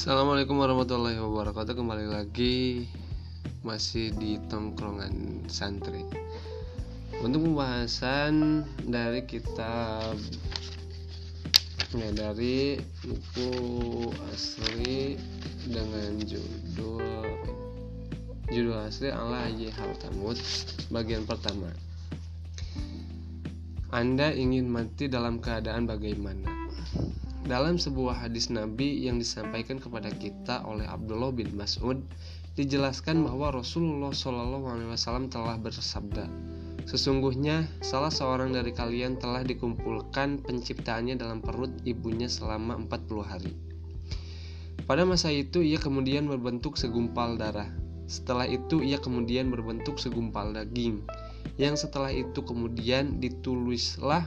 Assalamualaikum warahmatullahi wabarakatuh. Kembali lagi Masih di tongkrongan santri. Untuk pembahasan Dari kitab ya, Dari buku asli Dengan judul Judul asli Allah Yihal Tamud Bagian pertama. Anda ingin mati dalam keadaan bagaimana? Dalam sebuah hadis Nabi yang disampaikan kepada kita oleh Abdullah bin Mas'ud, dijelaskan bahwa Rasulullah Shallallahu Alaihi Wasallam telah bersabda, Sesungguhnya salah seorang dari kalian telah dikumpulkan penciptaannya dalam perut ibunya selama 40 hari. Pada masa itu ia kemudian berbentuk segumpal darah. Setelah itu ia kemudian berbentuk segumpal daging. Yang setelah itu kemudian ditulislah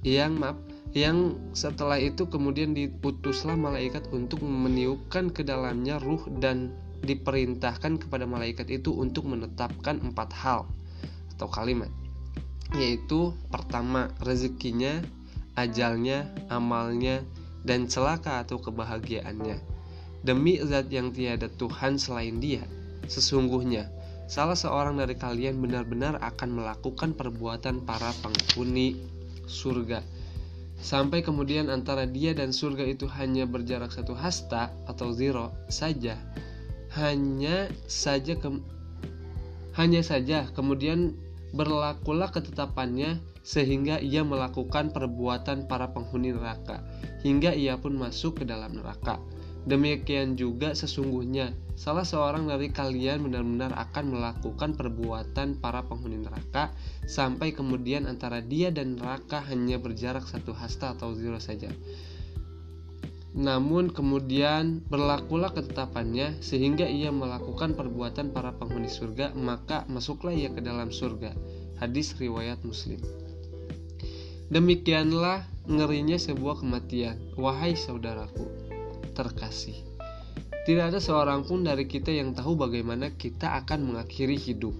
yang maaf yang setelah itu kemudian diputuslah malaikat untuk meniupkan ke dalamnya ruh dan diperintahkan kepada malaikat itu untuk menetapkan empat hal atau kalimat. Yaitu pertama rezekinya ajalnya amalnya dan celaka atau kebahagiaannya. Demi zat yang tiada Tuhan selain dia sesungguhnya salah seorang dari kalian benar-benar akan melakukan perbuatan para penghuni surga Sampai kemudian antara dia dan surga itu hanya berjarak satu hasta atau zero saja. Hanya saja ke, hanya saja kemudian berlakulah ketetapannya sehingga ia melakukan perbuatan para penghuni neraka hingga ia pun masuk ke dalam neraka. Demikian juga sesungguhnya salah seorang dari kalian benar-benar akan melakukan perbuatan para penghuni neraka sampai kemudian antara dia dan neraka hanya berjarak satu hasta atau zero saja. Namun kemudian berlakulah ketetapannya sehingga ia melakukan perbuatan para penghuni surga maka masuklah ia ke dalam surga. Hadis riwayat Muslim. Demikianlah ngerinya sebuah kematian, wahai saudaraku terkasih. Tidak ada seorang pun dari kita yang tahu bagaimana kita akan mengakhiri hidup.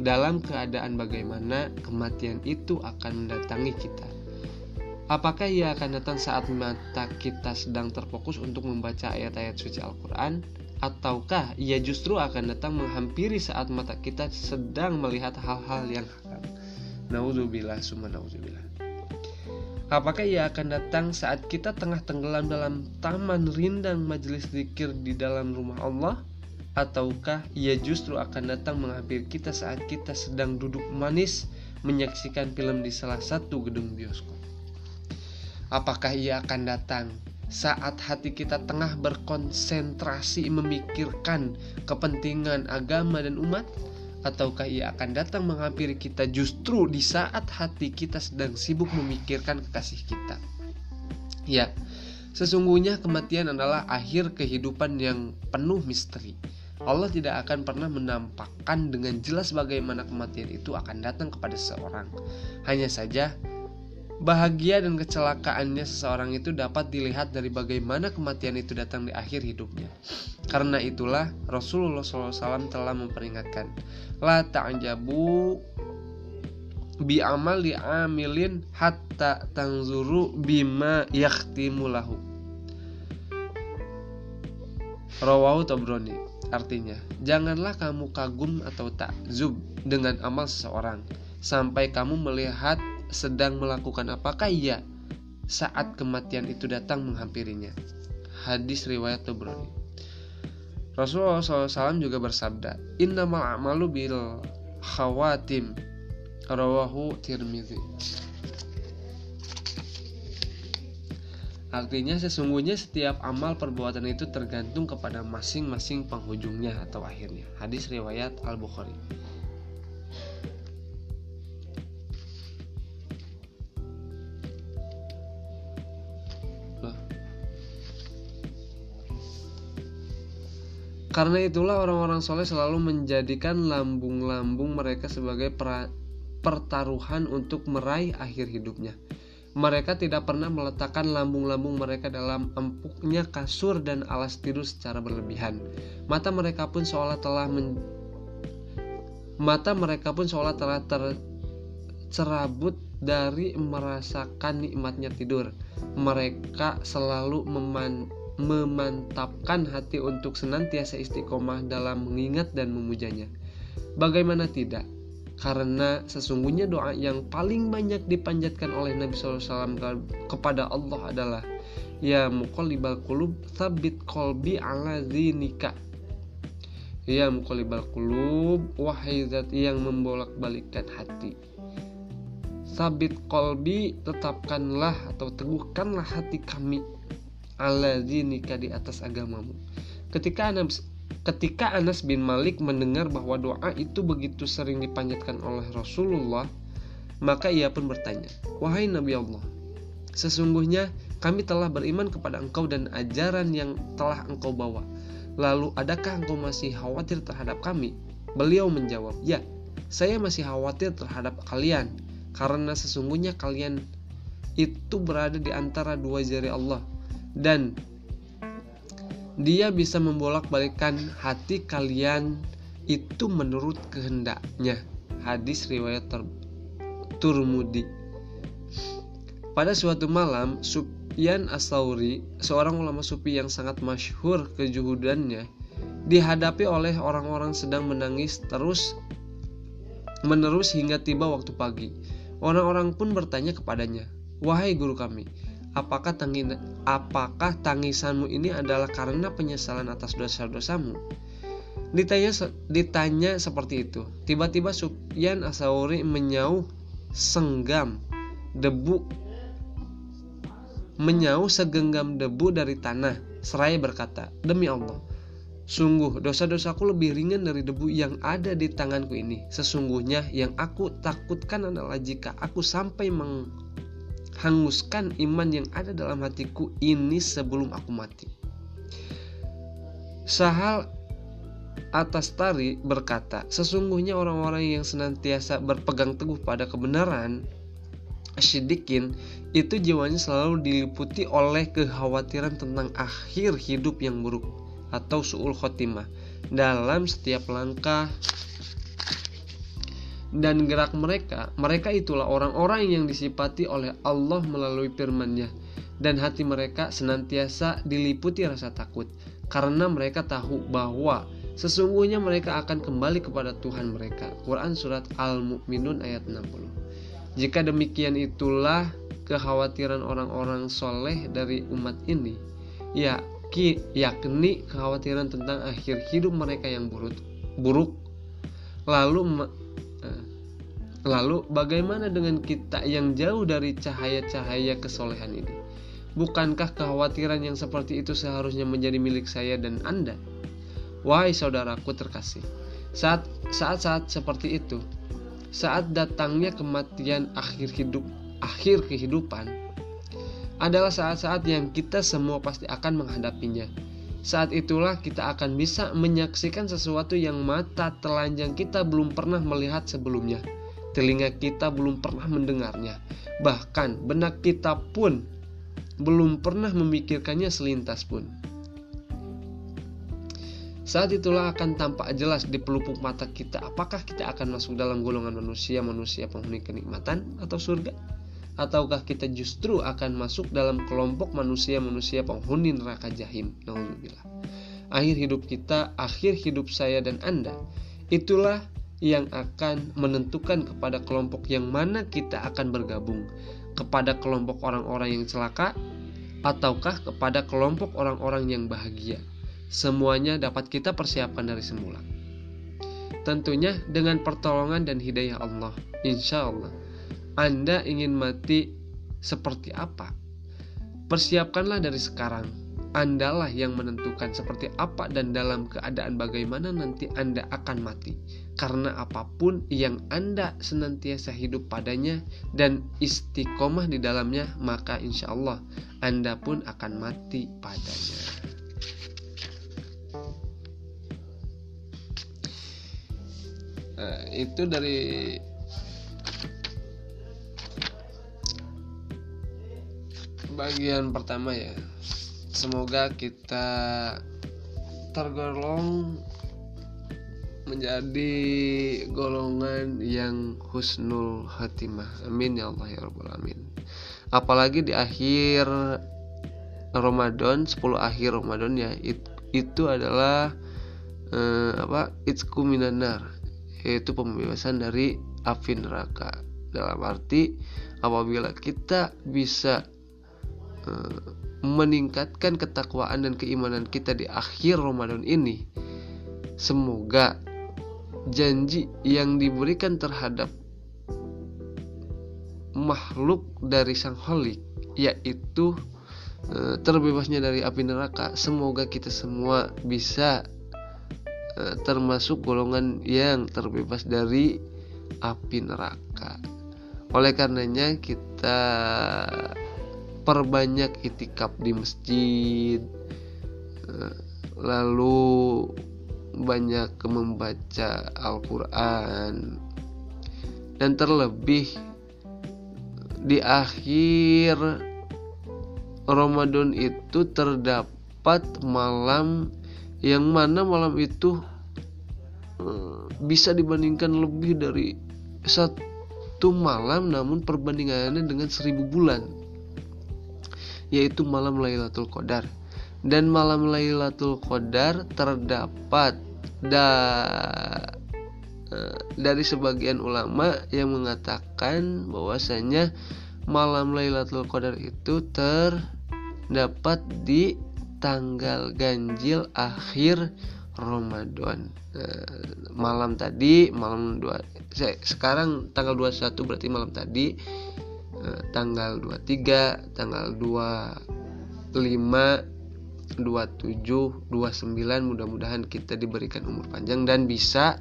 Dalam keadaan bagaimana kematian itu akan mendatangi kita. Apakah ia akan datang saat mata kita sedang terfokus untuk membaca ayat-ayat suci Al-Quran? Ataukah ia justru akan datang menghampiri saat mata kita sedang melihat hal-hal yang haram? Nauzubillah summa nauzubillah. Apakah ia akan datang saat kita tengah tenggelam dalam taman rindang majelis zikir di dalam rumah Allah? Ataukah ia justru akan datang menghampiri kita saat kita sedang duduk manis menyaksikan film di salah satu gedung bioskop? Apakah ia akan datang saat hati kita tengah berkonsentrasi memikirkan kepentingan agama dan umat? Ataukah ia akan datang menghampiri kita justru di saat hati kita sedang sibuk memikirkan kekasih kita? Ya, sesungguhnya kematian adalah akhir kehidupan yang penuh misteri. Allah tidak akan pernah menampakkan dengan jelas bagaimana kematian itu akan datang kepada seseorang. Hanya saja, Bahagia dan kecelakaannya seseorang itu dapat dilihat dari bagaimana kematian itu datang di akhir hidupnya. Karena itulah Rasulullah SAW telah memperingatkan, La ta'jabu bi amal li amilin hatta tangzuru bima yakhtimu lahu. Rawahu Tabrani. Artinya, janganlah kamu kagum atau takzub dengan amal seseorang sampai kamu melihat sedang melakukan apakah ia saat kematian itu datang menghampirinya. Hadis riwayat Tabrani. Rasulullah SAW juga bersabda, Innamal a'malu bil khawatim rawahu tirmidzi. Artinya sesungguhnya setiap amal perbuatan itu tergantung kepada masing-masing penghujungnya atau akhirnya. Hadis riwayat Al-Bukhari. Karena itulah orang-orang soleh selalu menjadikan lambung-lambung mereka sebagai pertaruhan untuk meraih akhir hidupnya. Mereka tidak pernah meletakkan lambung-lambung mereka dalam empuknya kasur dan alas tidur secara berlebihan. Mata mereka pun seolah telah men... mata mereka pun seolah telah tercerabut dari merasakan nikmatnya tidur. Mereka selalu meman memantapkan hati untuk senantiasa istiqomah dalam mengingat dan memujanya. Bagaimana tidak? Karena sesungguhnya doa yang paling banyak dipanjatkan oleh Nabi SAW kepada Allah adalah Ya muqallibal qulub sabit kolbi ala zinika Ya muqallibal qulub wahai zat yang membolak-balikkan hati Sabit kolbi tetapkanlah atau teguhkanlah hati kami ala zinika di atas agamamu. Ketika Anas, ketika Anas bin Malik mendengar bahwa doa itu begitu sering dipanjatkan oleh Rasulullah, maka ia pun bertanya, "Wahai Nabi Allah, sesungguhnya kami telah beriman kepada engkau dan ajaran yang telah engkau bawa. Lalu adakah engkau masih khawatir terhadap kami?" Beliau menjawab, "Ya, saya masih khawatir terhadap kalian karena sesungguhnya kalian itu berada di antara dua jari Allah dan dia bisa membolak-balikan hati kalian itu menurut kehendaknya. Hadis riwayat Turmudi. Pada suatu malam Sufyan Asauri seorang ulama sufi yang sangat masyhur kejuhudannya dihadapi oleh orang-orang sedang menangis terus menerus hingga tiba waktu pagi. Orang-orang pun bertanya kepadanya, "Wahai guru kami, apakah tangin apakah tangisanmu ini adalah karena penyesalan atas dosa-dosamu?" Ditanya ditanya seperti itu. Tiba-tiba Sufyan Asauri menyauh senggam debu menyauh segenggam debu dari tanah seraya berkata, "Demi Allah, Sungguh, dosa-dosaku lebih ringan dari debu yang ada di tanganku ini. Sesungguhnya yang aku takutkan adalah jika aku sampai menghanguskan iman yang ada dalam hatiku ini sebelum aku mati. Sahal atas tari berkata, sesungguhnya orang-orang yang senantiasa berpegang teguh pada kebenaran, Asyidikin itu jiwanya selalu diliputi oleh kekhawatiran tentang akhir hidup yang buruk atau su'ul khotimah dalam setiap langkah dan gerak mereka mereka itulah orang-orang yang disipati oleh Allah melalui firman-Nya dan hati mereka senantiasa diliputi rasa takut karena mereka tahu bahwa sesungguhnya mereka akan kembali kepada Tuhan mereka. Quran surat Al-Mu'minun ayat 60. Jika demikian itulah kekhawatiran orang-orang soleh dari umat ini, ya yakni kekhawatiran tentang akhir hidup mereka yang buruk buruk lalu lalu bagaimana dengan kita yang jauh dari cahaya-cahaya kesolehan ini bukankah kekhawatiran yang seperti itu seharusnya menjadi milik saya dan Anda wahai saudaraku terkasih saat saat saat seperti itu saat datangnya kematian akhir hidup akhir kehidupan adalah saat-saat yang kita semua pasti akan menghadapinya. Saat itulah kita akan bisa menyaksikan sesuatu yang mata telanjang kita belum pernah melihat sebelumnya. Telinga kita belum pernah mendengarnya. Bahkan benak kita pun belum pernah memikirkannya selintas pun. Saat itulah akan tampak jelas di pelupuk mata kita apakah kita akan masuk dalam golongan manusia-manusia penghuni kenikmatan atau surga ataukah kita justru akan masuk dalam kelompok manusia-manusia penghuni neraka jahim Alhamdulillah akhir hidup kita akhir hidup saya dan anda itulah yang akan menentukan kepada kelompok yang mana kita akan bergabung kepada kelompok orang-orang yang celaka ataukah kepada kelompok orang-orang yang bahagia semuanya dapat kita persiapkan dari semula tentunya dengan pertolongan dan hidayah Allah insya Allah anda ingin mati seperti apa? Persiapkanlah dari sekarang. Andalah yang menentukan seperti apa dan dalam keadaan bagaimana nanti Anda akan mati. Karena apa pun yang Anda senantiasa hidup padanya dan istiqomah di dalamnya, maka insya Allah Anda pun akan mati padanya. Nah, itu dari bagian pertama ya semoga kita tergolong menjadi golongan yang husnul khatimah. Amin ya Allah ya rabbal alamin. Apalagi di akhir Ramadan 10 akhir Ramadan ya it, itu adalah eh, apa itsku minanar yaitu pembebasan dari api neraka. Dalam arti apabila kita bisa eh, meningkatkan ketakwaan dan keimanan kita di akhir Ramadan ini semoga janji yang diberikan terhadap makhluk dari sang holik yaitu e, terbebasnya dari api neraka semoga kita semua bisa e, termasuk golongan yang terbebas dari api neraka. Oleh karenanya kita perbanyak itikaf di masjid. E, lalu banyak membaca Al-Quran. Dan terlebih di akhir Ramadan itu terdapat malam yang mana malam itu eh, bisa dibandingkan lebih dari satu malam namun perbandingannya dengan seribu bulan yaitu malam Lailatul Qadar dan malam Lailatul Qadar terdapat da eh, dari sebagian ulama yang mengatakan bahwasanya malam Lailatul Qadar itu terdapat di tanggal ganjil akhir Ramadan. Nah, malam tadi malam dua sekarang tanggal 21 berarti malam tadi eh, tanggal 23, tanggal 25 27, 29 mudah-mudahan kita diberikan umur panjang dan bisa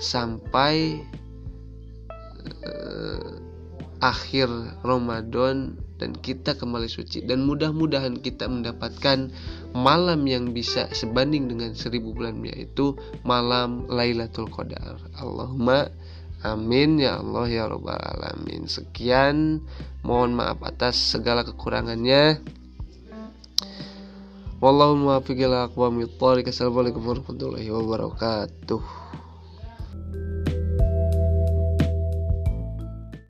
sampai eh, akhir Ramadan dan kita kembali suci. Dan mudah-mudahan kita mendapatkan malam yang bisa sebanding dengan seribu bulan yaitu malam Lailatul Qadar. Allahumma amin ya Allah ya Rabbal Alamin sekian mohon maaf atas segala kekurangannya Wallahu muwaffiq ila aqwamit. Assalamualaikum warahmatullahi wabarakatuh.